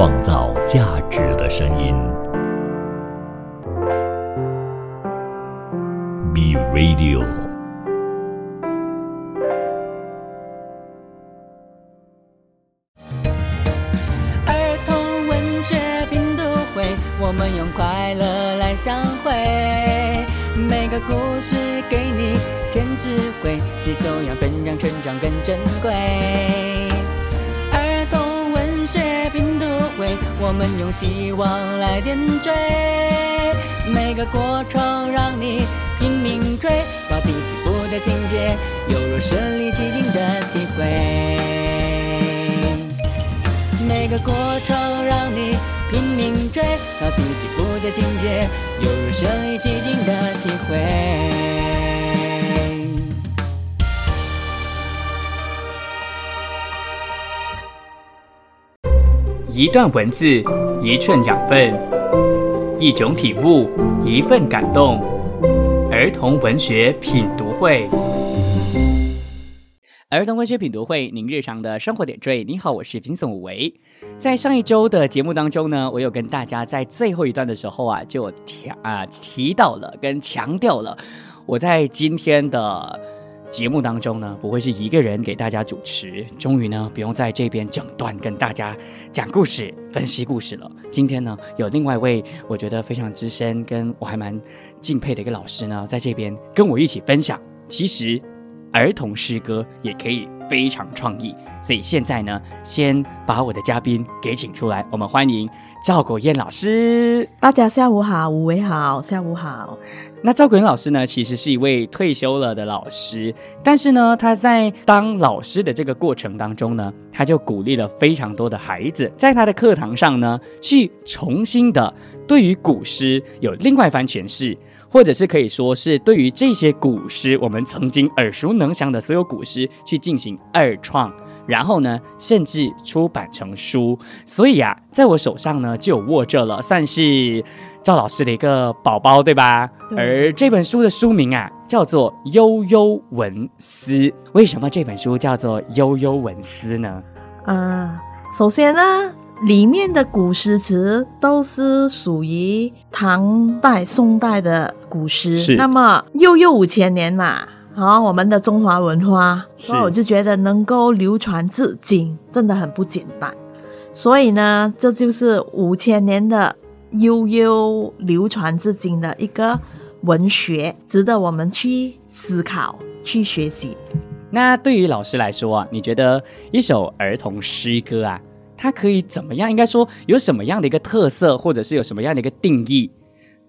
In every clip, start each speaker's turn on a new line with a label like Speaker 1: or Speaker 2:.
Speaker 1: 创造价值的声音。B Radio。
Speaker 2: 儿童文学拼读会，我们用快乐来相会。每个故事给你添智慧，吸收养分让成长更珍贵。会，我们用希望来点缀。每个过程让你拼命追，高低起伏的情节，犹如身临其境的体会。每个过程让你拼命追，高低起伏的情节，犹如身临其境的体会。
Speaker 3: 一段文字，一寸养分，一种体悟，一份感动。儿童文学品读会，儿童文学品读会，您日常的生活点缀。你好，我是金宋武维。在上一周的节目当中呢，我有跟大家在最后一段的时候啊，就提啊提到了，跟强调了，我在今天的。节目当中呢，不会是一个人给大家主持，终于呢不用在这边整段跟大家讲故事、分析故事了。今天呢，有另外一位我觉得非常资深，跟我还蛮敬佩的一个老师呢，在这边跟我一起分享。其实，儿童诗歌也可以非常创意。所以现在呢，先把我的嘉宾给请出来，我们欢迎赵国燕老师。
Speaker 4: 大家下午好，五位好，下午好。
Speaker 3: 那赵国燕老师呢，其实是一位退休了的老师，但是呢，他在当老师的这个过程当中呢，他就鼓励了非常多的孩子，在他的课堂上呢，去重新的对于古诗有另外一番诠释，或者是可以说是对于这些古诗，我们曾经耳熟能详的所有古诗去进行二创。然后呢，甚至出版成书，所以啊，在我手上呢就有握着了，算是赵老师的一个宝宝，对吧？而这本书的书名啊，叫做《悠悠文思》。为什么这本书叫做《悠悠文思》呢？
Speaker 4: 呃，首先呢，里面的古诗词都是属于唐代、宋代的古诗，
Speaker 3: 是
Speaker 4: 那么悠悠五千年嘛。好，我们的中华文化，所以我就觉得能够流传至今，真的很不简单。所以呢，这就是五千年的悠悠流传至今的一个文学，值得我们去思考、去学习。
Speaker 3: 那对于老师来说啊，你觉得一首儿童诗歌啊，它可以怎么样？应该说有什么样的一个特色，或者是有什么样的一个定义？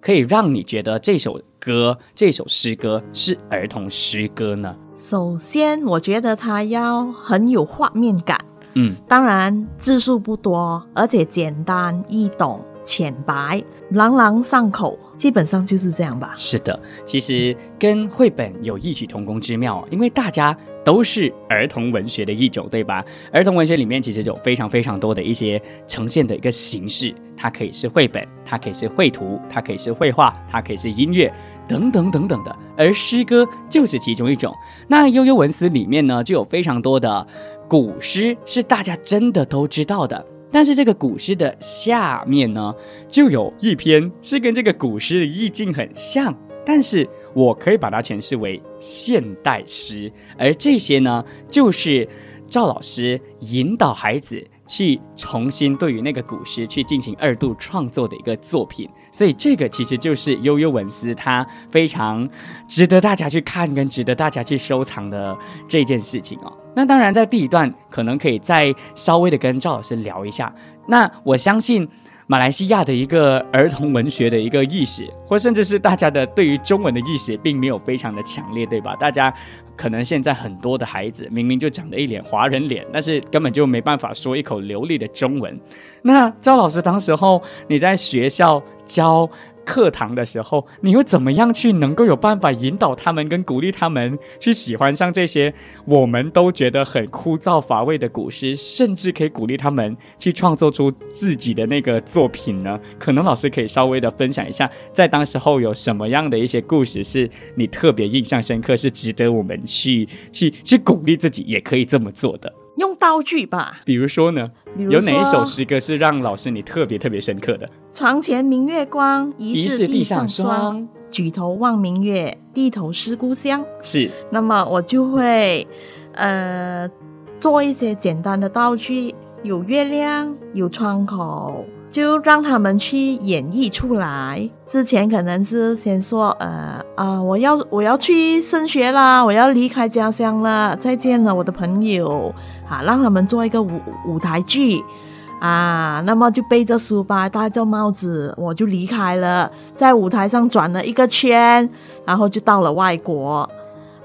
Speaker 3: 可以让你觉得这首歌、这首诗歌是儿童诗歌呢？
Speaker 4: 首先，我觉得它要很有画面感，
Speaker 3: 嗯，
Speaker 4: 当然字数不多，而且简单易懂、浅白、朗朗上口，基本上就是这样吧。
Speaker 3: 是的，其实跟绘本有异曲同工之妙，因为大家都是儿童文学的一种，对吧？儿童文学里面其实有非常非常多的一些呈现的一个形式。它可以是绘本，它可以是绘图，它可以是绘画，它可以是音乐，等等等等的。而诗歌就是其中一种。那悠悠文思里面呢，就有非常多的古诗是大家真的都知道的。但是这个古诗的下面呢，就有一篇是跟这个古诗的意境很像，但是我可以把它诠释为现代诗。而这些呢，就是赵老师引导孩子。去重新对于那个古诗去进行二度创作的一个作品，所以这个其实就是悠悠文思它非常值得大家去看跟值得大家去收藏的这件事情哦。那当然，在第一段可能可以再稍微的跟赵老师聊一下。那我相信。马来西亚的一个儿童文学的一个意识，或甚至是大家的对于中文的意识，并没有非常的强烈，对吧？大家可能现在很多的孩子明明就长得一脸华人脸，但是根本就没办法说一口流利的中文。那赵老师当时候你在学校教。课堂的时候，你又怎么样去能够有办法引导他们跟鼓励他们去喜欢上这些我们都觉得很枯燥乏味的古诗，甚至可以鼓励他们去创作出自己的那个作品呢？可能老师可以稍微的分享一下，在当时候有什么样的一些故事是你特别印象深刻，是值得我们去去去鼓励自己也可以这么做的。
Speaker 4: 用道具吧，
Speaker 3: 比如说呢？
Speaker 4: 比比如
Speaker 3: 有哪一首诗歌是让老师你特别特别深刻的？
Speaker 4: 床前明月光，疑是地上。霜举头望明月，低头思故乡。
Speaker 3: 是
Speaker 4: 那么我就会呃做一些简单的道具，有月亮，有窗口，就让他们去演绎出来。之前可能是先说呃啊、我要我要去升学啦，我要离开家乡了，再见了我的朋友啊，让他们做一个舞舞台剧。啊，那么就背着书包，戴着帽子，我就离开了，在舞台上转了一个圈，然后就到了外国，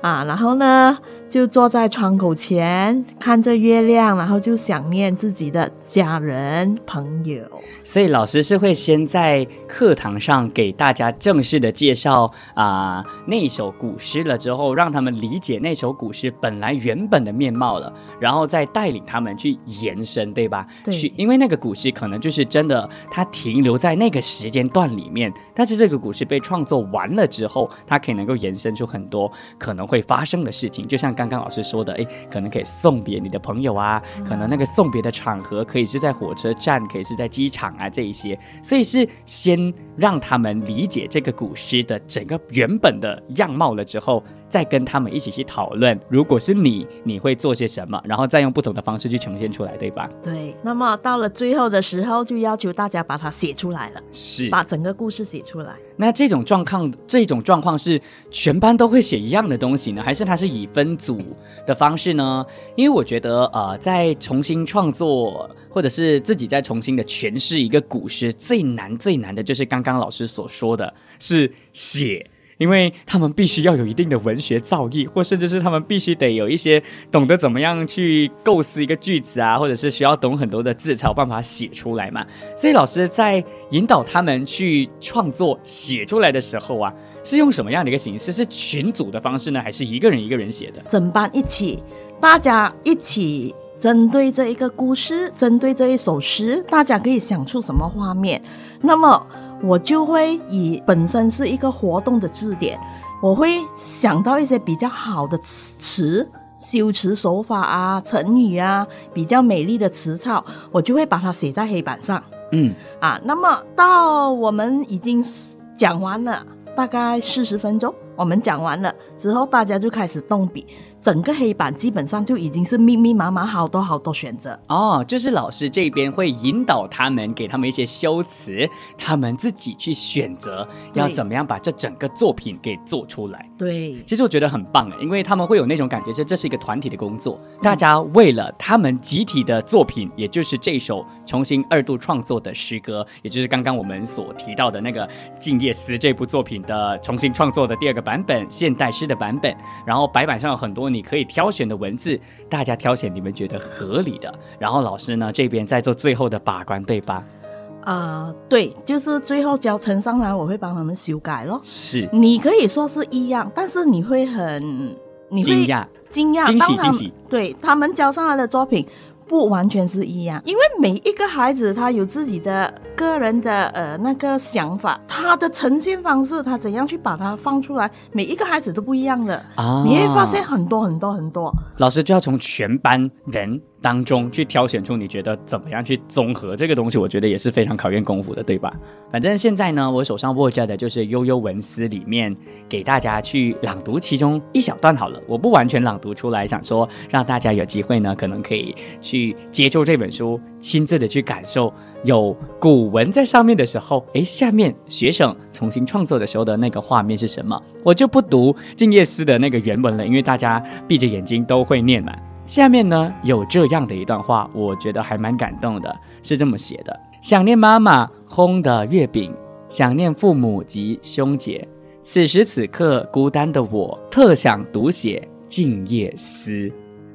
Speaker 4: 啊，然后呢，就坐在窗口前看着月亮，然后就想念自己的家人朋友。
Speaker 3: 所以老师是会先在课堂上给大家正式的介绍啊、那首古诗了之后，让他们理解那首古诗本来原本的面貌了，然后再带领他们去延伸，对吧？
Speaker 4: 对
Speaker 3: 去，因为那个古诗可能就是真的，它停留在那个时间段里面，但是这个古诗被创作完了之后，它可以能够延伸出很多可能会发生的事情，就像刚刚老师说的，诶，可能可以送别你的朋友啊，可能那个送别的场合可以是在火车站，可以是在机场啊这一些，所以是先让他们理解这个古诗的整个原本的样貌了之后。再跟他们一起去讨论，如果是你，你会做些什么，然后再用不同的方式去呈现出来，对吧？
Speaker 4: 对，那么到了最后的时候，就要求大家把它写出来了，
Speaker 3: 是
Speaker 4: 把整个故事写出来。
Speaker 3: 那这种状况，这种状况是全班都会写一样的东西呢，还是它是以分组的方式呢？因为我觉得，呃，在重新创作或者是自己再重新的诠释一个古诗，最难最难的就是刚刚老师所说的是写。因为他们必须要有一定的文学造诣，或甚至是他们必须得有一些懂得怎么样去构思一个句子啊，或者是需要懂很多的字才有办法写出来嘛。所以老师在引导他们去创作写出来的时候啊，是用什么样的一个形式？是群组的方式呢，还是一个人一个人写的？
Speaker 4: 整班一起，大家一起针对这一个故事，针对这一首诗，大家可以想出什么画面？那么我就会以本身是一个活动的字典，我会想到一些比较好的词词。修辞手法啊，成语啊，比较美丽的词藻，我就会把它写在黑板上。
Speaker 3: 嗯，
Speaker 4: 啊，那么到我们已经讲完了，大概四十分钟，我们讲完了之后，大家就开始动笔，整个黑板基本上就已经是密密麻麻好多好多选择。
Speaker 3: 哦，就是老师这边会引导他们，给他们一些修辞，他们自己去选择要怎么样把这整个作品给做出来。
Speaker 4: 对，
Speaker 3: 其实我觉得很棒诶，因为他们会有那种感觉，是这是一个团体的工作，大家为了他们集体的作品，也就是这首重新二度创作的诗歌，也就是刚刚我们所提到的那个《静夜思》这部作品的重新创作的第二个版本，现代诗的版本。然后白板上有很多你可以挑选的文字，大家挑选你们觉得合理的，然后老师呢这边再做最后的把关，对吧？
Speaker 4: 啊、对，就是最后交呈上来，我会帮他们修改咯。
Speaker 3: 是
Speaker 4: 你可以说是一样，但是你会很，你会
Speaker 3: 惊讶，
Speaker 4: 惊讶，
Speaker 3: 惊喜惊喜
Speaker 4: 对他们交上来的作品不完全是一样，因为每一个孩子他有自己的个人的呃那个想法，他的呈现方式，他怎样去把它放出来，每一个孩子都不一样的。
Speaker 3: 啊
Speaker 4: 你会发现很多很多很多，
Speaker 3: 老师就要从全班人当中去挑选出你觉得怎么样去综合这个东西，我觉得也是非常考验功夫的，对吧？反正现在呢，我手上握着的就是《悠悠文思》里面给大家去朗读其中一小段好了，我不完全朗读出来，想说让大家有机会呢，可能可以去接触这本书，亲自的去感受。有古文在上面的时候，诶，下面学生重新创作的时候的那个画面是什么？我就不读《静夜思》的那个原文了，因为大家闭着眼睛都会念嘛。下面呢有这样的一段话，我觉得还蛮感动的，是这么写的：想念妈妈烘的月饼，想念父母及兄姐。此时此刻孤单的我，特想读写《静夜思》。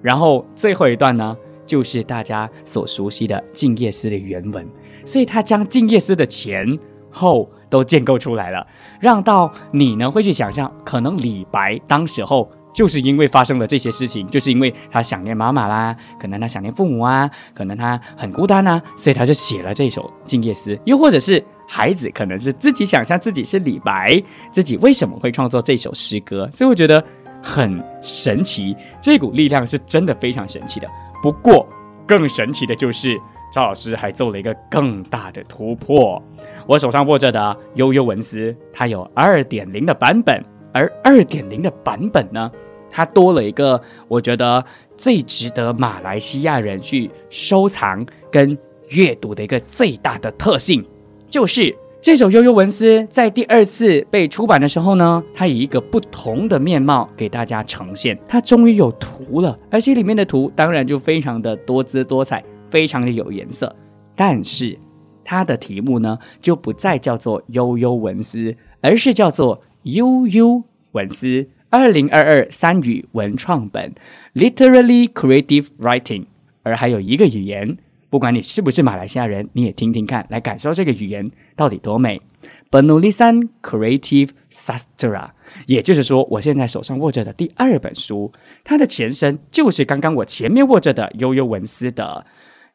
Speaker 3: 然后最后一段呢，就是大家所熟悉的《静夜思》的原文，所以他将《静夜思》的前后都建构出来了，让到你呢会去想象，可能李白当时候就是因为发生了这些事情，就是因为他想念妈妈啦，可能他想念父母啊，可能他很孤单啊，所以他就写了这首《静夜思》，又或者是。孩子可能是自己想象自己是李白，自己为什么会创作这首诗歌，所以我觉得很神奇，这股力量是真的非常神奇的。不过更神奇的就是
Speaker 5: 赵老师还做了一个更大的突破。我手上握着的悠悠文思，它有二点零的版本，而二点零的版本呢，它多了一个我觉得最值得马来西亚人去收藏跟阅读的一个最大的特性，就是这首悠悠文思在第二次被出版的时候呢，它以一个不同的面貌给大家呈现，它终于有图了，而且里面的图当然就非常的多姿多彩，非常的有颜色，但是。它的题目呢，就不再叫做悠悠文思，而是叫做悠悠文思二零二二三语文创本 （Literally Creative Writing）。而还有一个语言，不管你是不是马来西亚人，你也听听看，来感受这个语言到底多美。Benulisan Creative Sastra，也就是说，我现在手上握着的第二本书，它的前身就是刚刚我前面握着的悠悠文思的。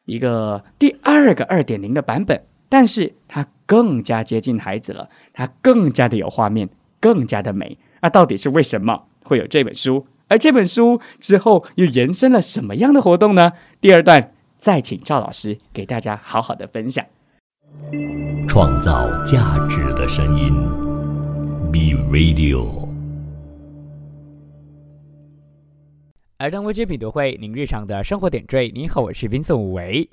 Speaker 5: 一个第二个二点零的版本，但是它更加接近孩子了，它更加的有画面，更加的美。那到底是为什么会有这本书？而这本书之后又延伸了什么样的活动呢？第二段再请赵老师给大家好好的分享。
Speaker 1: 创造价值的声音，Be Radio。
Speaker 5: 儿童文学品读会，您日常的生活点缀。您好，我是 Vincent 武维。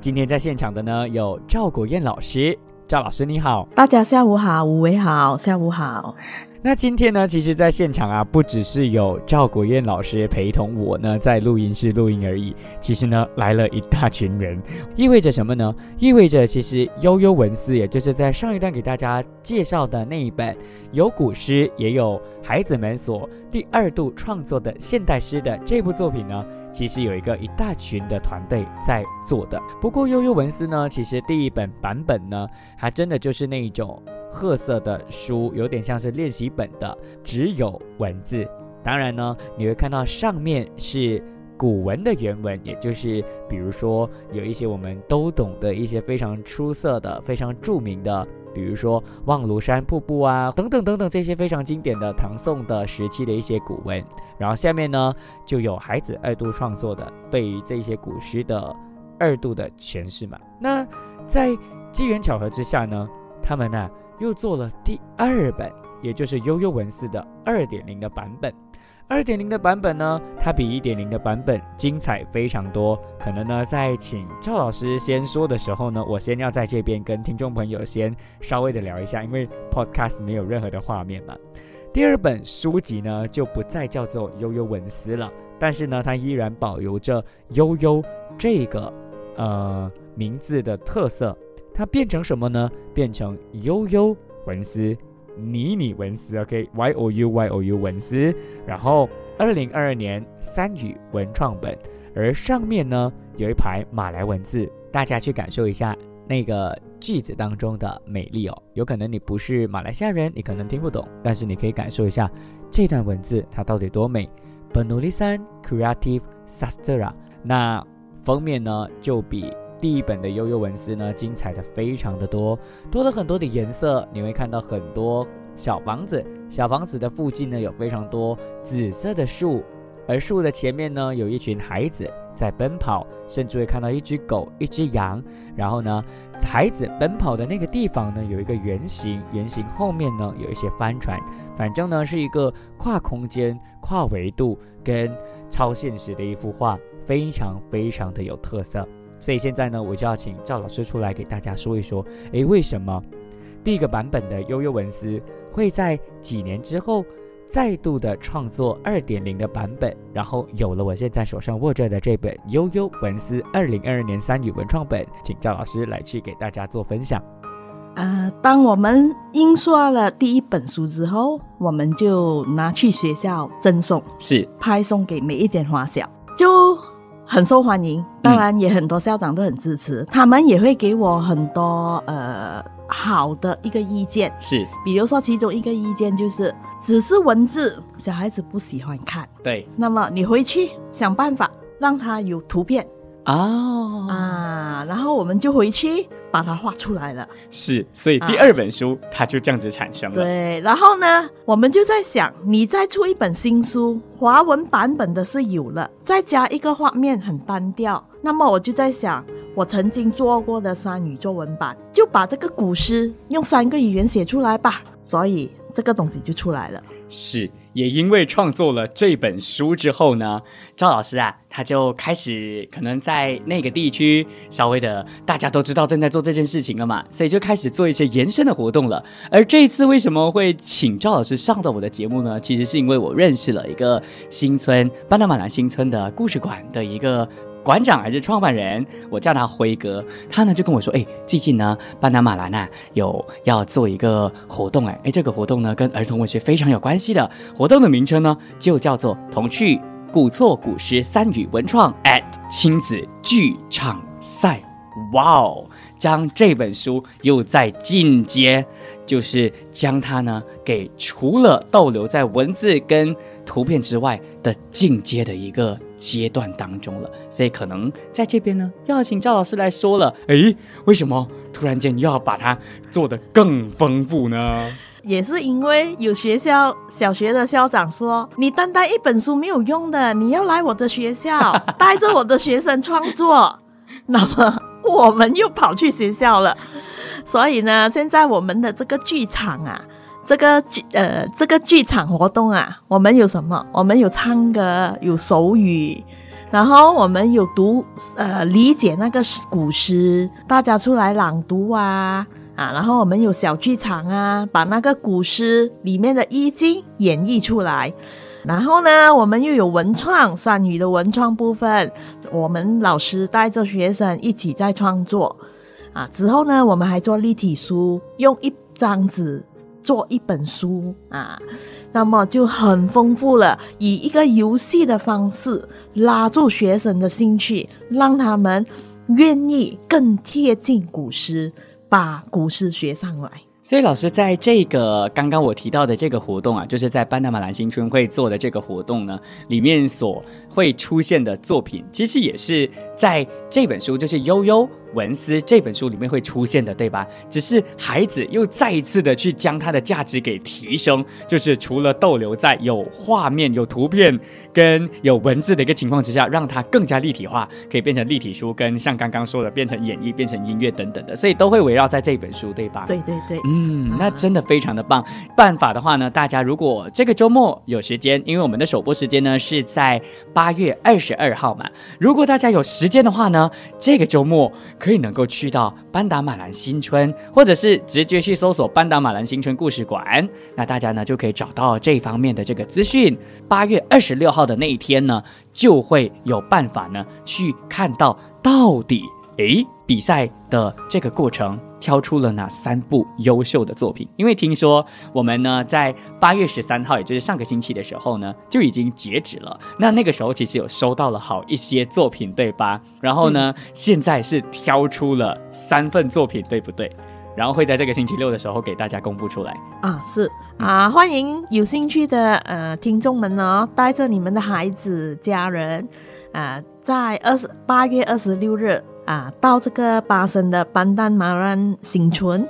Speaker 5: 今天在现场的呢有赵国燕老师，赵老师你好，
Speaker 4: 大家下午好，武维好，下午好。
Speaker 5: 那今天呢，其实，在现场啊，不只是有赵国燕老师陪同我呢，在录音室录音而已。其实呢，来了一大群人，意味着什么呢？意味着其实悠悠文思，也就是在上一段给大家介绍的那一本，有古诗，也有孩子们所第二度创作的现代诗的这部作品呢。其实有一个一大群的团队在做的。不过悠悠文思呢，其实第一本版本呢，还真的就是那一种褐色的书，有点像是练习本的，只有文字。当然呢，你会看到上面是古文的原文，也就是比如说有一些我们都懂的一些非常出色的、非常著名的。比如说望庐山瀑布啊，等等等等这些非常经典的唐宋的时期的一些古文，然后下面呢就有孩子二度创作的对于这些古诗的二度的诠释嘛。那在机缘巧合之下呢，他们呢又做了第二本，也就是悠悠文思的二点零的版本。二点零的版本呢，它比一点零的版本精彩非常多。可能呢，在请赵老师先说的时候呢，我先要在这边跟听众朋友先稍微的聊一下，因为 podcast 没有任何的画面嘛。第二本书籍呢，就不再叫做悠悠文思了，但是呢，它依然保留着悠悠这个呃名字的特色。它变成什么呢？变成悠悠文思。尼尼文思，OK，Y O U Y O U 文思，然后二零二二年三语文创本，而上面呢有一排马来文字，大家去感受一下那个句子当中的美丽哦。有可能你不是马来西亚人，你可能听不懂，但是你可以感受一下这段文字它到底多美。Benulisan Creative Sastera，那封面呢就比。第一本的悠悠文思呢，精彩的非常的多，多了很多的颜色。你会看到很多小房子，小房子的附近呢有非常多紫色的树，而树的前面呢有一群孩子在奔跑，甚至会看到一只狗、一只羊。然后呢，孩子奔跑的那个地方呢有一个圆形，圆形后面呢有一些帆船。反正呢是一个跨空间、跨维度跟超现实的一幅画，非常非常的有特色。所以现在呢，我就要请赵老师出来给大家说一说，诶，为什么第一个版本的悠悠文思会在几年之后再度的创作二点零的版本，然后有了我现在手上握着的这本悠悠文思二零二二年三语文创本，请赵老师来去给大家做分享。
Speaker 4: 呃，当我们印刷了第一本书之后，我们就拿去学校赠送，
Speaker 5: 是
Speaker 4: 派送给每一间花校，就。很受欢迎，当然也很多校长都很支持，他们也会给我很多呃好的一个意见，
Speaker 5: 是，
Speaker 4: 比如说其中一个意见就是只是文字，小孩子不喜欢看，
Speaker 5: 对，
Speaker 4: 那么你回去想办法让他有图片。
Speaker 5: 哦
Speaker 4: 啊，然后我们就回去把它画出来了。
Speaker 5: 是，所以第二本书它就这样子产生了。
Speaker 4: 对，然后呢，我们就在想，你再出一本新书，华文版本的是有了，再加一个画面很单调，那么我就在想，我曾经做过的三语作文版，就把这个古诗用三个语言写出来吧。所以这个东西就出来了。
Speaker 3: 是，也因为创作了这本书之后呢，赵老师啊，他就开始可能在那个地区稍微的大家都知道正在做这件事情了嘛，所以就开始做一些延伸的活动了。而这一次为什么会请赵老师上到我的节目呢？其实是因为我认识了一个新村巴拿马兰新村的故事馆的一个。馆长还是创办人，我叫他辉哥。他呢就跟我说：“哎，最近呢，巴拿马兰呐有要做一个活动，哎哎，这个活动呢跟儿童文学非常有关系的。活动的名称呢就叫做‘童趣古错古诗三语文创 at 亲子剧场赛’。哇哦，将这本书又在进阶，就是将它呢给除了逗留在文字跟图片之外的进阶的一个。”阶段当中了，所以可能在这边呢，要请赵老师来说了。诶，为什么突然间又要把它做得更丰富呢？
Speaker 4: 也是因为有学校小学的校长说，你单单一本书没有用的，你要来我的学校，带着我的学生创作。那么我们又跑去学校了。所以呢，现在我们的这个剧场啊。这个剧呃，这个剧场活动啊，我们有什么？我们有唱歌，有手语，然后我们有读呃理解那个古诗，大家出来朗读啊啊，然后我们有小剧场啊，把那个古诗里面的意境演绎出来，然后呢，我们又有文创三语的文创部分，我们老师带着学生一起在创作啊，之后呢，我们还做立体书，用一张纸。做一本书啊，那么就很丰富了。以一个游戏的方式拉住学生的兴趣，让他们愿意更贴近古诗，把古诗学上来。
Speaker 3: 所以，老师在这个刚刚我提到的这个活动啊，就是在班达马兰新春会做的这个活动呢，里面所会出现的作品，其实也是在这本书，就是悠悠。文思这本书里面会出现的，对吧？只是孩子又再一次的去将它的价值给提升，就是除了逗留在有画面、有图片跟有文字的一个情况之下，让它更加立体化，可以变成立体书，跟像刚刚说的变成演绎、变成音乐等等的，所以都会围绕在这本书，对吧？
Speaker 4: 对对对，
Speaker 3: 嗯，那真的非常的棒。办法的话呢，大家如果这个周末有时间，因为我们的首播时间呢是在八月二十二号嘛，如果大家有时时间的话呢，这个周末。可以能够去到班达马兰新村，或者是直接去搜索班达马兰新村故事馆，那大家呢就可以找到这方面的这个资讯。八月二十六号的那一天呢，就会有办法呢去看到到底。诶，比赛的这个过程挑出了哪三部优秀的作品？因为听说我们呢在八月十三号，也就是上个星期的时候呢就已经截止了。那那个时候其实有收到了好一些作品，对吧？然后呢，现在是挑出了三份作品，对不对？然后会在这个星期六的时候给大家公布出来。
Speaker 4: 啊，是啊，欢迎有兴趣的呃听众们哦，带着你们的孩子、家人啊，在二十八月二十六日。啊，到这个巴生的班丹马兰新村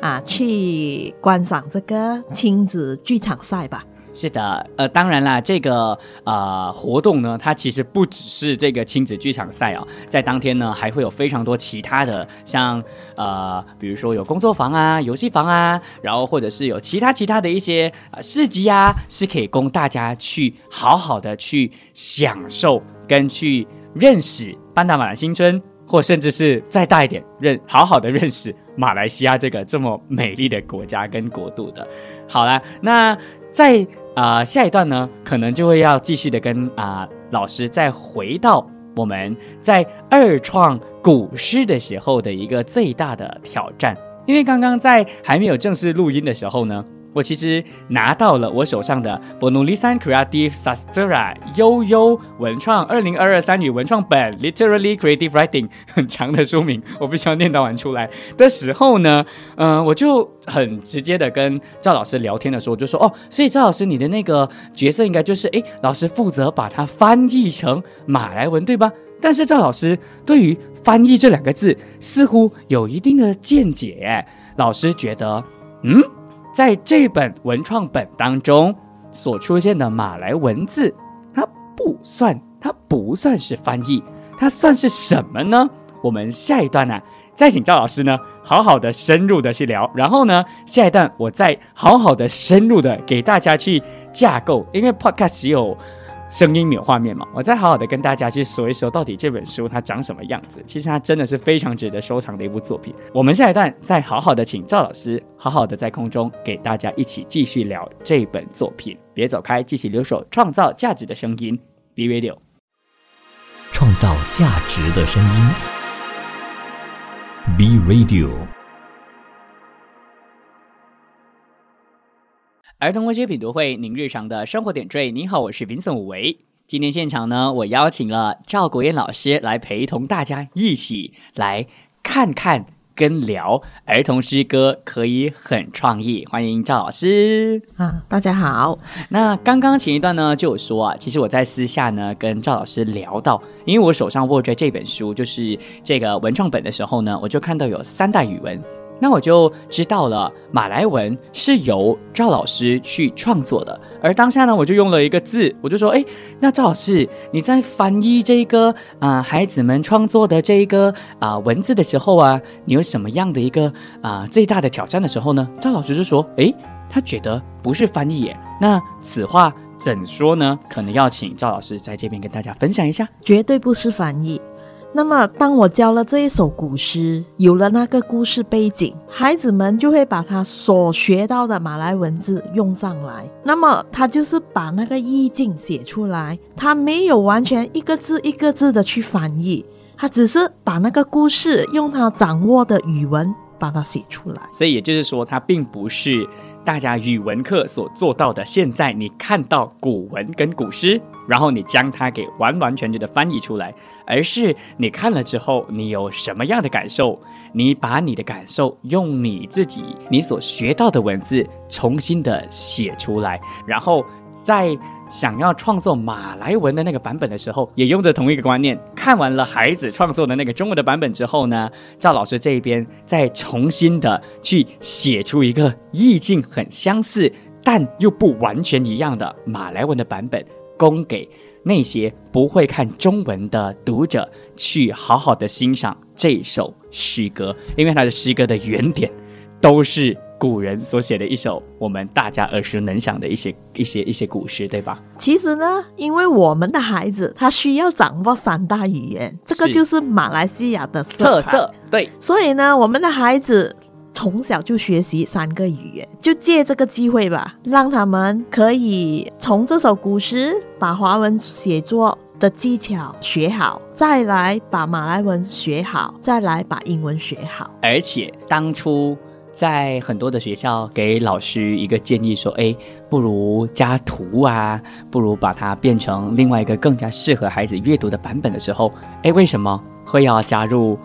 Speaker 4: 啊，去观赏这个亲子剧场赛吧。
Speaker 3: 是的，呃，当然啦，这个呃活动呢，它其实不只是这个亲子剧场赛哦，在当天呢，还会有非常多其他的，像呃，比如说有工作坊啊、游戏房啊，然后或者是有其他其他的一些市集啊，是可以供大家去好好的去享受跟去认识班达马兰新村。或甚至是再大一点，认好好的认识马来西亚这个这么美丽的国家跟国度的。好了，那在啊下一段呢，可能就会要继续的跟啊老师再回到我们在二创古诗的时候的一个最大的挑战，因为刚刚在还没有正式录音的时候呢。我其实拿到了我手上的 Bonulisan Creative Sastra 悠悠文创二零二二三语文创本 Literally Creative Writing 很长的书名，我必须要念到完出来的时候呢，嗯，我就很直接的跟赵老师聊天的时候，我就说哦，所以赵老师你的那个角色应该就是哎，老师负责把它翻译成马来文对吧？但是赵老师对于翻译这两个字似乎有一定的见解，老师觉得嗯。在这本文创本当中所出现的马来文字，它不算，它不算是翻译，它算是什么呢？我们下一段呢，再请赵老师呢，好好的深入的去聊。然后呢，下一段我再好好的深入的给大家去架构，因为 Podcast 只有。声音没有画面嘛？我再好好的跟大家去说一说，到底这本书它长什么样子？其实它真的是非常值得收藏的一部作品。我们下一段再好好的请赵老师，好好的在空中给大家一起继续聊这本作品。别走开，继续留守，创造价值的声音，B Radio，
Speaker 1: 创造价值的声音，B Radio。
Speaker 3: 儿童文学品读会，您日常的生活点缀。您好，我是 Vincent 武维。今天现场呢，我邀请了赵国燕老师来陪同大家一起来看看跟聊儿童诗歌，可以很创意。欢迎赵老师
Speaker 4: 啊，大家好。
Speaker 3: 那刚刚前一段呢，就有说啊，其实我在私下呢跟赵老师聊到，因为我手上握着这本书，就是这个文创本的时候呢，我就看到有三代语文。那我就知道了，马来文是由赵老师去创作的。而当下呢，我就用了一个字，我就说：“哎，那赵老师，你在翻译这个啊孩子们创作的这一个啊文字的时候啊，你有什么样的一个啊最大的挑战的时候呢？”赵老师就说：“哎，他觉得不是翻译耶。那此话怎说呢？可能要请赵老师在这边跟大家分享一下。
Speaker 4: 绝对不是翻译。”那么，当我教了这一首古诗，有了那个故事背景，孩子们就会把他所学到的马来文字用上来。那么，他就是把那个意境写出来，他没有完全一个字一个字的去翻译，他只是把那个故事用他掌握的语文把它写出来。
Speaker 3: 所以，也就是说，他并不是。大家语文课所做到的，现在你看到古文跟古诗，然后你将它给完完全全的翻译出来，而是你看了之后，你有什么样的感受？你把你的感受用你自己你所学到的文字重新的写出来，然后在。想要创作马来文的那个版本的时候，也用着同一个观念。看完了孩子创作的那个中文的版本之后呢，赵老师这一边再重新的去写出一个意境很相似，但又不完全一样的马来文的版本，供给那些不会看中文的读者去好好的欣赏这首诗歌，因为它的诗歌的原点都是。古人所写的一首我们大家耳熟能详的一些一些一些古诗，对吧？
Speaker 4: 其实呢，因为我们的孩子他需要掌握三大语言，这个就是马来西亚的
Speaker 3: 特色。对，
Speaker 4: 所以呢，我们的孩子从小就学习三个语言，就借这个机会吧，让他们可以从这首古诗把华文写作的技巧学好，再来把马来文学好，再来把英文学好。
Speaker 3: 而且当初。在很多的学校给老师一个建议说：“哎，不如加图啊，不如把它变成另外一个更加适合孩子阅读的版本的时候，哎，为什么会要加入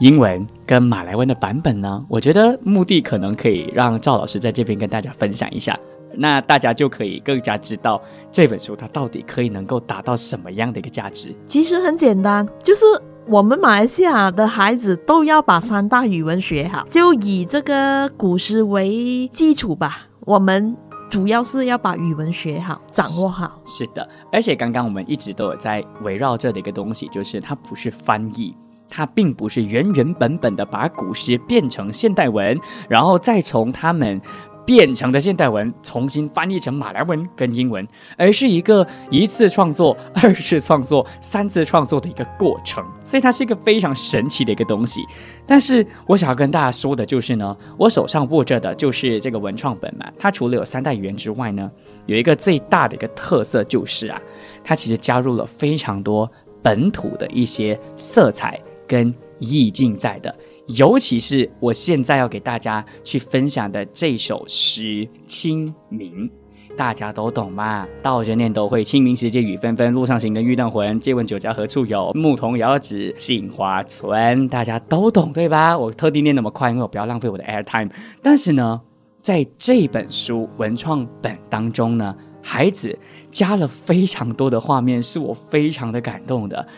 Speaker 3: 英文跟马来文的版本呢？我觉得目的可能可以让赵老师在这边跟大家分享一下，那大家就可以更加知道这本书它到底可以能够达到什么样的一个价值。
Speaker 4: 其实很简单，就是。我们马来西亚的孩子都要把三大语文学好，就以这个古诗为基础吧。我们主要是要把语文学好，掌握好。
Speaker 3: 是的，而且刚刚我们一直都有在围绕这的一个东西，就是它不是翻译，它并不是原原本本的把古诗变成现代文，然后再从他们。变成的现代文重新翻译成马来文跟英文，而是一个一次创作、二次创作、三次创作的一个过程，所以它是一个非常神奇的一个东西。但是我想要跟大家说的就是呢，我手上握着的就是这个文创本嘛，它除了有三代语言之外呢，有一个最大的一个特色就是啊，它其实加入了非常多本土的一些色彩跟意境在的。尤其是我现在要给大家去分享的这首诗《清明》，大家都懂吗？到人念都会。清明时节雨纷纷，路上行人欲断魂。借问酒家何处有？牧童遥指杏花村。大家都懂对吧？我特地念那么快，因为我不要浪费我的 air time。但是呢，在这本书文创本当中呢，孩子加了非常多的画面，是我非常的感动的。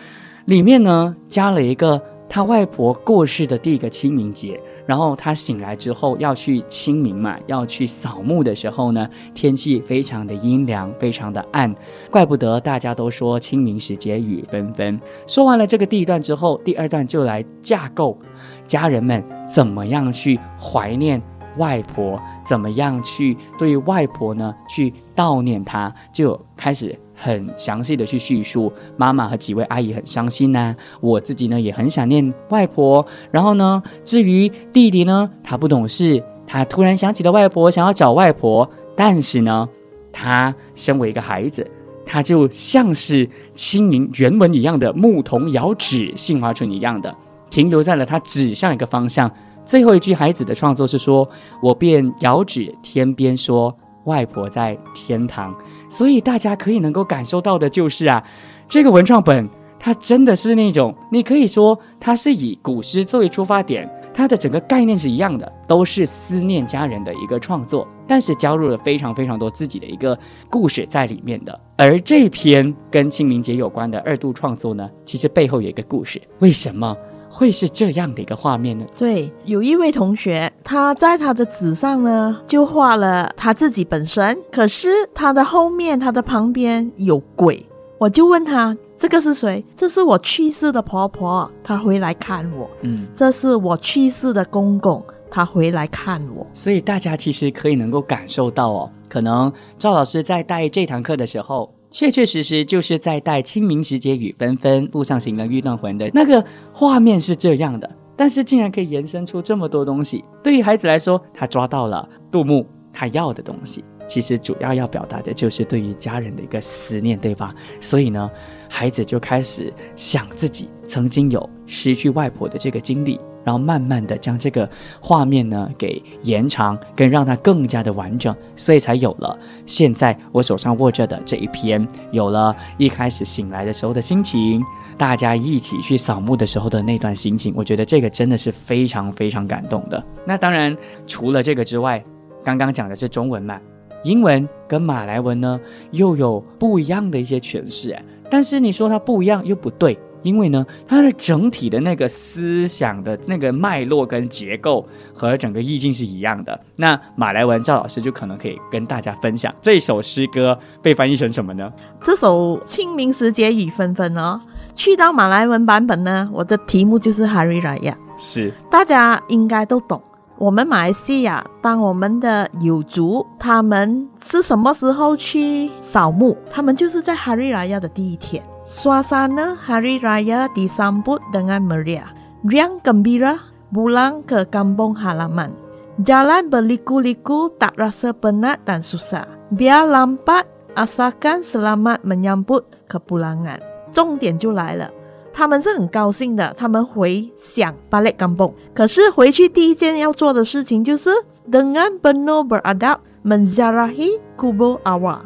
Speaker 3: 里面呢，加了一个。他外婆过世的第一个清明节，然后他醒来之后要去清明嘛，要去扫墓的时候呢，天气非常的阴凉，非常的暗，怪不得大家都说清明时节雨纷纷。说完了这个第一段之后，第二段就来架构家人们怎么样去怀念外婆，怎么样去对外婆呢去悼念她，就开始。很详细的去叙述，妈妈和几位阿姨很伤心呐，我自己呢也很想念外婆。然后呢，至于弟弟呢，他不懂事，他突然想起了外婆，想要找外婆。但是呢，他身为一个孩子，他就像是清明原文一样的牧童遥指杏花村一样的，停留在了他指向一个方向。最后一句孩子的创作是说：“我便遥指天边说，外婆在天堂。”所以大家可以能够感受到的就是啊，这个文创本它真的是那种，你可以说它是以古诗作为出发点，它的整个概念是一样的，都是思念家人的一个创作，但是加入了非常非常多自己的一个故事在里面的。而这篇跟清明节有关的二度创作呢，其实背后有一个故事，为什么？会是这样的一个画面呢？
Speaker 4: 对，有一位同学，他在他的纸上呢，就画了他自己本身，可是他的后面，他的旁边有鬼。我就问他，这个是谁？这是我去世的婆婆，她回来看我。嗯，这是我去世的公公，他回来看我。
Speaker 3: 所以大家其实可以能够感受到哦，可能赵老师在带这堂课的时候。确确实实就是在带清明时节雨纷纷，路上行人欲断魂的那个画面是这样的，但是竟然可以延伸出这么多东西。对于孩子来说，他抓到了杜牧他要的东西，其实主要要表达的就是对于家人的一个思念，对吧？所以呢，孩子就开始想自己曾经有失去外婆的这个经历。然后慢慢的将这个画面呢给延长，跟让它更加的完整，所以才有了现在我手上握着的这一篇，有了一开始醒来的时候的心情，大家一起去扫墓的时候的那段心情，我觉得这个真的是非常非常感动的。那当然除了这个之外，刚刚讲的是中文嘛，英文跟马来文呢又有不一样的一些诠释，但是你说它不一样又不对。因为呢，它的整体的那个思想的那个脉络跟结构和整个意境是一样的。那马来文赵老师就可能可以跟大家分享这首诗歌被翻译成什么呢？
Speaker 4: 这首《清明时节雨纷纷》哦，去到马来文版本呢，我的题目就是 Hari Raya，
Speaker 3: 是
Speaker 4: 大家应该都懂。我们马来西亚，当我们的友族他们是什么时候去扫墓？他们就是在 Hari Raya 的第一天。Suasana Hari Raya disambut dengan meriah. Riang gembira pulang ke kampung halaman. Jalan berliku-liku tak rasa penat dan susah. Biar lambat asalkan selamat menyambut kepulangan. 重点就来了，他们是很高兴的，他们回想 balik kampung。可是回去第一件要做的事情就是 dengan penuh beradab menziarahi kubur awal。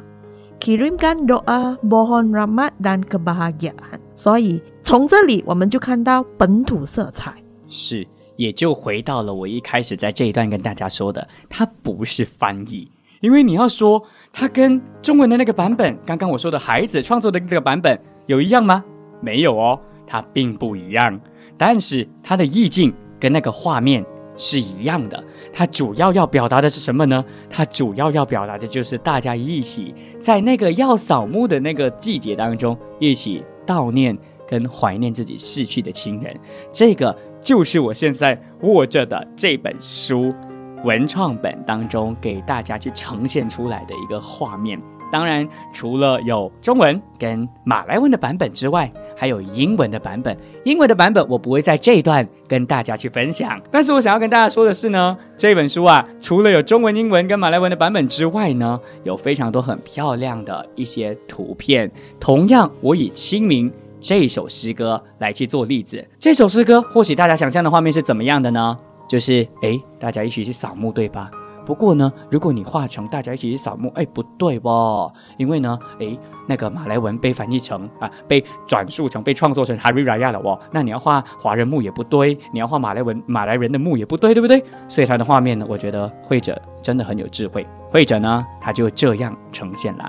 Speaker 4: Kirimkan doa mohon rahmat dan kebahagiaan。所以从这里我们就看到本土色彩，
Speaker 3: 是也就回到了我一开始在这一段跟大家说的，它不是翻译，因为你要说它跟中文的那个版本，刚刚我说的孩子创作的那个版本有一样吗？没有哦，它并不一样，但是它的意境跟那个画面。是一样的，它主要要表达的是什么呢？它主要要表达的就是大家一起在那个要扫墓的那个季节当中，一起悼念跟怀念自己逝去的亲人。这个就是我现在握着的这本书文创本当中给大家去呈现出来的一个画面。当然，除了有中文跟马来文的版本之外，还有英文的版本。英文的版本我不会在这一段跟大家去分享。但是我想要跟大家说的是呢，这本书啊，除了有中文、英文跟马来文的版本之外呢，有非常多很漂亮的一些图片。同样，我以清明这首诗歌来去做例子。这首诗歌或许大家想象的画面是怎么样的呢？就是诶，大家一起去扫墓，对吧？不过呢，如果你画成大家一起去扫墓，哎，不对哦？因为呢，哎，那个马来文被翻译成啊，被转述成被创作成 Hari Raya 了哦。那你要画华人墓也不对，你要画马来文马来人的墓也不对，对不对？所以他的画面呢，我觉得绘者真的很有智慧。绘者呢，他就这样呈现了，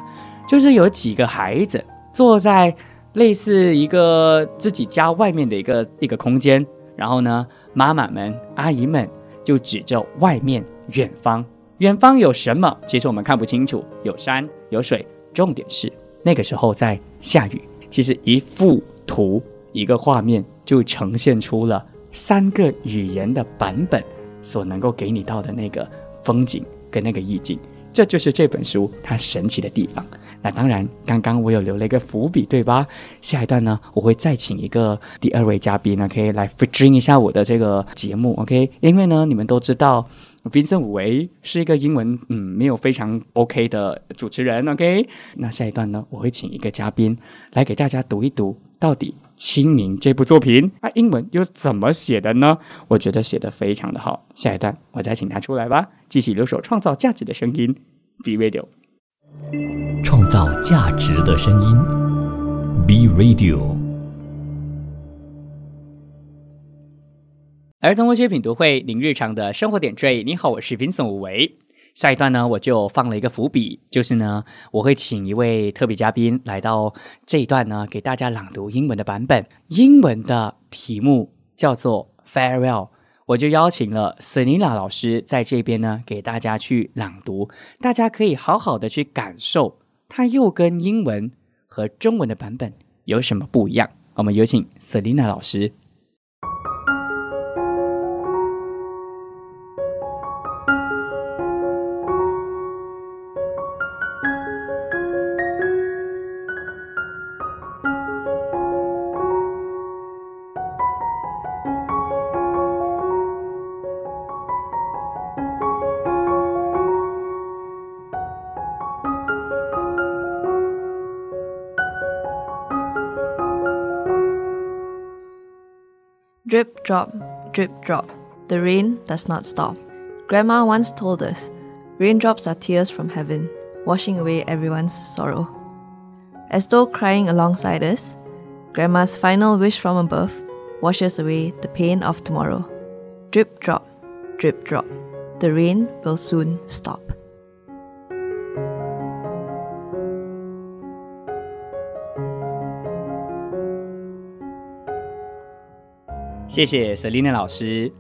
Speaker 3: 就是有几个孩子坐在类似一个自己家外面的一个一个空间，然后呢，妈妈们、阿姨们就指着外面远方，远方有什么？其实我们看不清楚，有山有水，重点是那个时候在下雨。其实一幅图、一个画面就呈现出了三个语言的版本所能够给你到的那个风景跟那个意境。这就是这本书它神奇的地方。那当然，刚刚我有留了一个伏笔，对吧？下一段呢，我会再请一个第二位嘉宾呢，可以来 featuring 一下我的这个节目，OK？因为呢，你们都知道，Vincent 武维是一个英文嗯没有非常 OK 的主持人，OK？那下一段呢，我会请一个嘉宾来给大家读一读，到底《清明》这部作品啊，英文又怎么写的呢？我觉得写的非常的好。下一段我再请他出来吧，继续留守创造价值的声音，B Radio。
Speaker 1: 创造价值的声音，B Radio。
Speaker 3: 儿童文学品读会，您日常的生活点缀。你好，我是 Vincent 武维。下一段呢，我就放了一个伏笔，就是呢，我会请一位特别嘉宾来到这一段呢，给大家朗读英文的版本。英文的题目叫做 Farewell。我就邀请了 Selina 老师在这边呢，给大家去朗读，大家可以好好的去感受，它又跟英文和中文的版本有什么不一样。我们有请 Selina 老师。
Speaker 4: Drip, drop, drip, drop. The rain does not stop. Grandma once told us raindrops are tears from heaven, washing away everyone's sorrow. As though crying alongside us, Grandma's final wish from above washes away the pain of tomorrow. Drip, drop, drip, drop. The rain will soon stop.
Speaker 3: 谢谢 Selina 老师。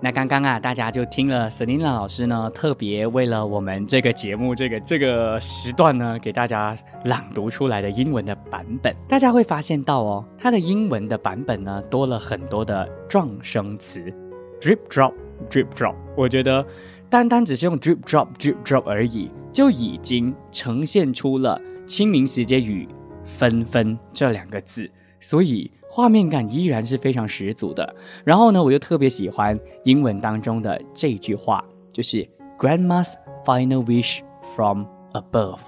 Speaker 3: 那刚刚啊，大家就听了 Selina 老师呢，特别为了我们这个节目这个这个时段呢，给大家朗读出来的英文的版本。大家会发现到哦，它的英文的版本呢，多了很多的状声词，drip drop drip drop。我觉得单单只是用 drip drop drip drop 而已，就已经呈现出了清明时节雨纷纷这两个字，所以。画面感依然是非常十足的。然后呢，我又特别喜欢英文当中的这句话，就是 Grandma's final wish from above。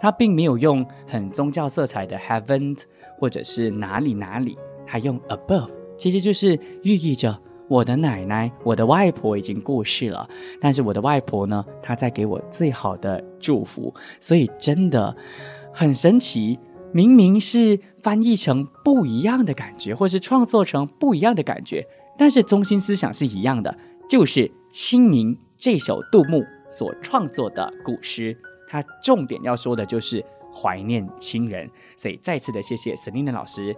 Speaker 3: 它并没有用很宗教色彩的 heaven 或者是哪里哪里，它用 above，其实就是寓意着我的奶奶、我的外婆已经过世了，但是我的外婆呢，她在给我最好的祝福，所以真的很神奇。明明是翻译成不一样的感觉，或是创作成不一样的感觉，但是中心思想是一样的，就是《清明》这首杜牧所创作的古诗，他重点要说的就是怀念亲人。所以再次的谢谢 Selina 老师。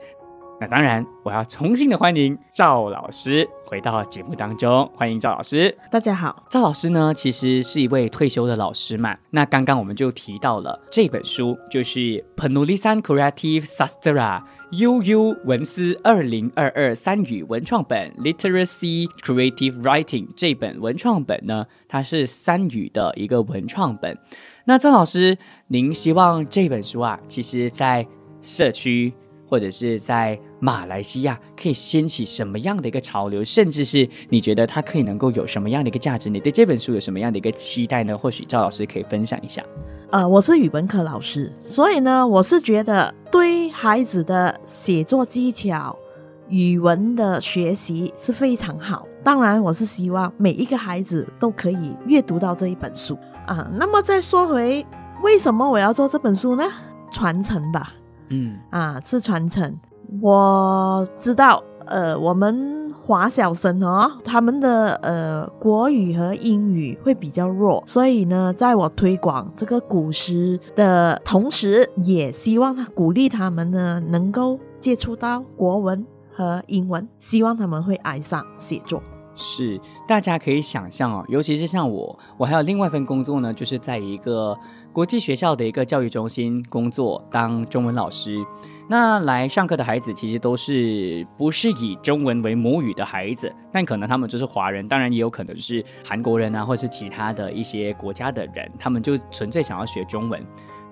Speaker 3: 那当然，我要重新的欢迎赵老师回到节目当中。欢迎赵老师，
Speaker 4: 大家好。
Speaker 3: 赵老师呢，其实是一位退休的老师嘛。那刚刚我们就提到了这本书，就是《Penulisan Creative Sastra》悠悠文思二零二二三语文创本 （Literacy Creative Writing） 这本文创本呢，它是三语的一个文创本。那赵老师，您希望这本书啊，其实在社区。或者是在马来西亚可以掀起什么样的一个潮流，甚至是你觉得它可以能够有什么样的一个价值？你对这本书有什么样的一个期待呢？或许赵老师可以分享一下。
Speaker 4: 呃，我是语文课老师，所以呢，我是觉得对孩子的写作技巧、语文的学习是非常好。当然，我是希望每一个孩子都可以阅读到这一本书啊。那么再说回为什么我要做这本书呢？传承吧。嗯啊，是传承。我知道，呃，我们华小生哦，他们的呃国语和英语会比较弱，所以呢，在我推广这个古诗的同时，也希望他鼓励他们呢，能够接触到国文和英文，希望他们会爱上写作。
Speaker 3: 是，大家可以想象哦，尤其是像我，我还有另外一份工作呢，就是在一个国际学校的一个教育中心工作，当中文老师。那来上课的孩子其实都是不是以中文为母语的孩子，但可能他们就是华人，当然也有可能是韩国人啊，或者是其他的一些国家的人，他们就纯粹想要学中文。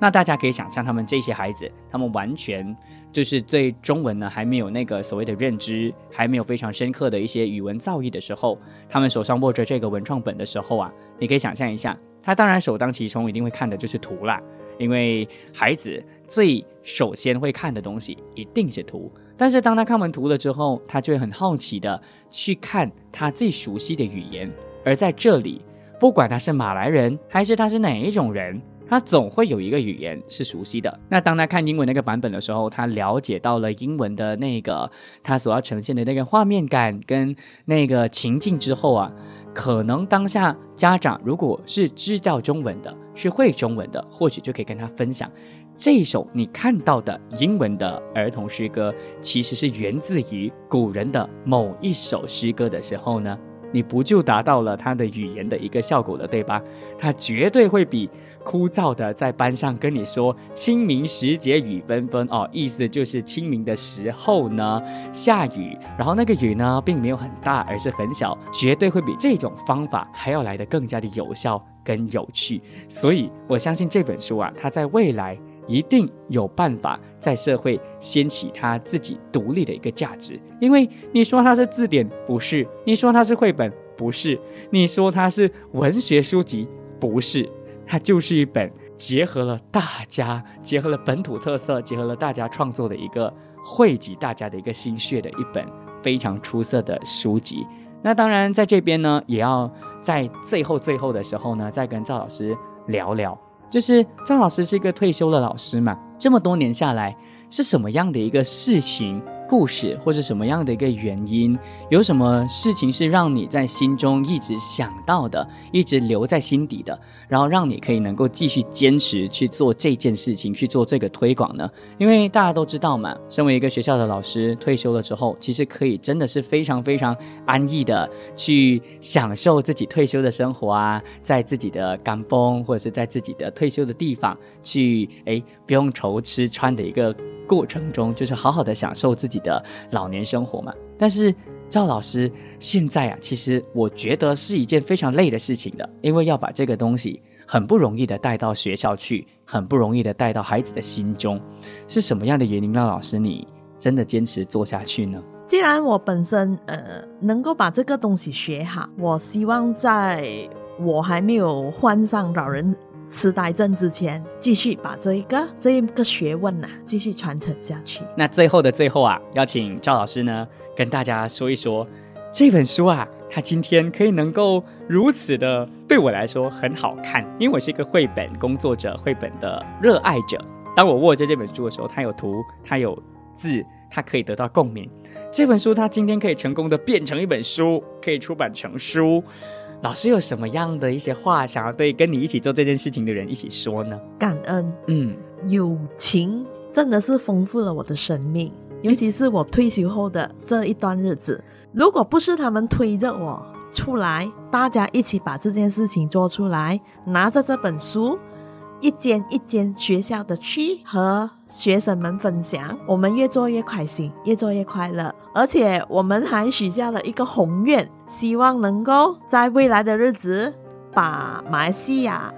Speaker 3: 那大家可以想象，他们这些孩子，他们完全就是对中文呢还没有那个所谓的认知，还没有非常深刻的一些语文造诣的时候，他们手上握着这个文创本的时候啊，你可以想象一下，他当然首当其冲一定会看的就是图啦，因为孩子最首先会看的东西一定是图。但是当他看完图了之后，他就会很好奇的去看他最熟悉的语言，而在这里，不管他是马来人还是他是哪一种人。他总会有一个语言是熟悉的。那当他看英文那个版本的时候，他了解到了英文的那个他所要呈现的那个画面感跟那个情境之后啊，可能当下家长如果是知道中文的，是会中文的，或许就可以跟他分享这一首你看到的英文的儿童诗歌，其实是源自于古人的某一首诗歌的时候呢，你不就达到了他的语言的一个效果了，对吧？他绝对会比。枯燥的在班上跟你说清明时节雨纷纷哦，意思就是清明的时候呢下雨，然后那个雨呢并没有很大，而是很小，绝对会比这种方法还要来得更加的有效跟有趣。所以我相信这本书啊，它在未来一定有办法在社会掀起它自己独立的一个价值。因为你说它是字典不是，你说它是绘本不是，你说它是文学书籍不是。它就是一本结合了大家、结合了本土特色、结合了大家创作的一个汇集大家的一个心血的一本非常出色的书籍。那当然，在这边呢，也要在最后最后的时候呢，再跟赵老师聊聊，就是赵老师是一个退休的老师嘛，这么多年下来，是什么样的一个事情？故事或者什么样的一个原因，有什么事情是让你在心中一直想到的，一直留在心底的，然后让你可以能够继续坚持去做这件事情，去做这个推广呢？因为大家都知道嘛，身为一个学校的老师，退休了之后，其实可以真的是非常非常安逸的去享受自己退休的生活啊，在自己的干崩或者是在自己的退休的地方去，哎，不用愁吃穿的一个。过程中就是好好的享受自己的老年生活嘛。但是赵老师现在啊，其实我觉得是一件非常累的事情的，因为要把这个东西很不容易的带到学校去，很不容易的带到孩子的心中。是什么样的原因让老师你真的坚持做下去呢？
Speaker 4: 既然我本身呃能够把这个东西学好，我希望在我还没有患上老人。痴呆症之前，继续把这一个这一个学问呐，继续传承下去。
Speaker 3: 那最后的最后啊，邀请赵老师呢，跟大家说一说这本书啊，它今天可以能够如此的对我来说很好看，因为我是一个绘本工作者，绘本的热爱者。当我握着这本书的时候，它有图，它有字，它可以得到共鸣。这本书它今天可以成功的变成一本书，可以出版成书。老师有什么样的一些话想要对跟你一起做这件事情的人一起说呢？
Speaker 4: 感恩，
Speaker 3: 嗯，
Speaker 4: 友情真的是丰富了我的生命，尤其是我退休后的这一段日子，如果不是他们推着我出来，大家一起把这件事情做出来，拿着这本书，一间一间学校的去和。学生们分享，我们越做越开心，越做越快乐。而且我们还许下了一个宏愿，希望能够在未来的日子把马来西亚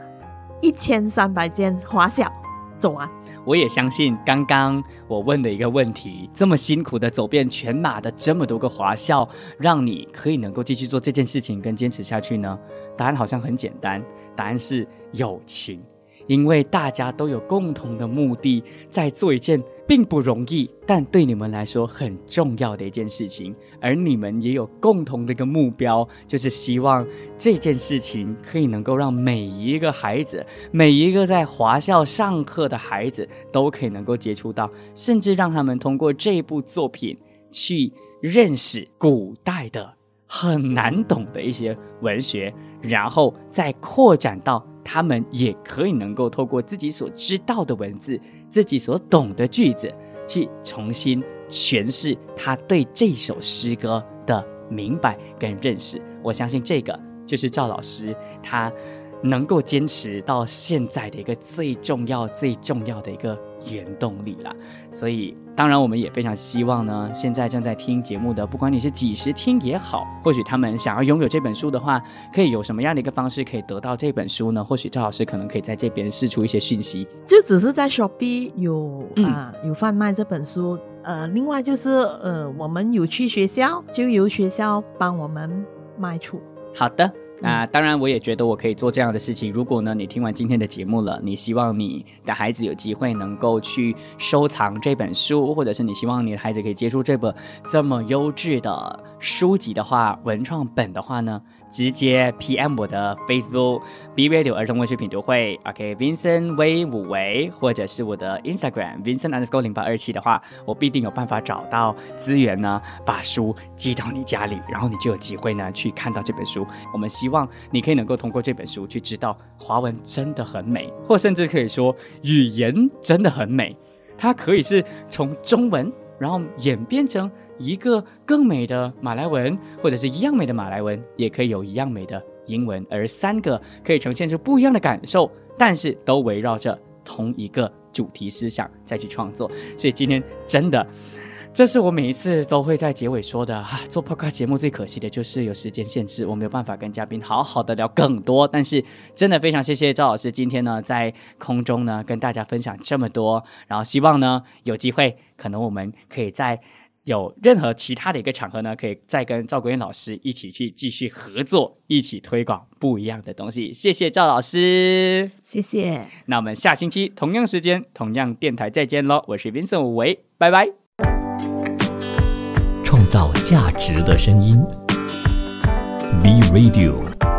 Speaker 4: 一千三百间华校走完。
Speaker 3: 我也相信，刚刚我问的一个问题，这么辛苦的走遍全马的这么多个华校，让你可以能够继续做这件事情跟坚持下去呢？答案好像很简单，答案是友情。因为大家都有共同的目的，在做一件并不容易，但对你们来说很重要的一件事情，而你们也有共同的一个目标，就是希望这件事情可以能够让每一个孩子，每一个在华校上课的孩子，都可以能够接触到，甚至让他们通过这部作品去认识古代的很难懂的一些文学，然后再扩展到。他们也可以能够透过自己所知道的文字、自己所懂的句子，去重新诠释他对这首诗歌的明白跟认识。我相信这个就是赵老师他能够坚持到现在的一个最重要、最重要的一个原动力啦。所以。当然，我们也非常希望呢。现在正在听节目的，不管你是几时听也好，或许他们想要拥有这本书的话，可以有什么样的一个方式可以得到这本书呢？或许赵老师可能可以在这边试出一些讯息。
Speaker 4: 就只是在 Shopee 有啊有贩卖这本书，呃，另外就是呃，我们有去学校，就由学校帮我们卖出。
Speaker 3: 好的。那当然，我也觉得我可以做这样的事情。如果呢，你听完今天的节目了，你希望你的孩子有机会能够去收藏这本书，或者是你希望你的孩子可以接触这本这么优质的书籍的话，文创本的话呢？直接 PM 我的 Facebook B Radio 儿童文学品读会，OK，Vincent 威五维，或者是我的 Instagram Vincent underscore 零八二七的话，我必定有办法找到资源呢，把书寄到你家里，然后你就有机会呢去看到这本书。我们希望你可以能够通过这本书去知道华文真的很美，或甚至可以说语言真的很美，它可以是从中文然后演变成。一个更美的马来文，或者是一样美的马来文，也可以有一样美的英文，而三个可以呈现出不一样的感受，但是都围绕着同一个主题思想再去创作。所以今天真的，这是我每一次都会在结尾说的啊。做播客节目最可惜的就是有时间限制，我没有办法跟嘉宾好好的聊更多。但是真的非常谢谢赵老师今天呢在空中呢跟大家分享这么多，然后希望呢有机会，可能我们可以在。有任何其他的一个场合呢，可以再跟赵国燕老师一起去继续合作，一起推广不一样的东西。谢谢赵老师，
Speaker 4: 谢谢。
Speaker 3: 那我们下星期同样时间、同样电台再见喽！我是 Vincent 吴为，拜拜。
Speaker 1: 创造价值的声音，B Radio。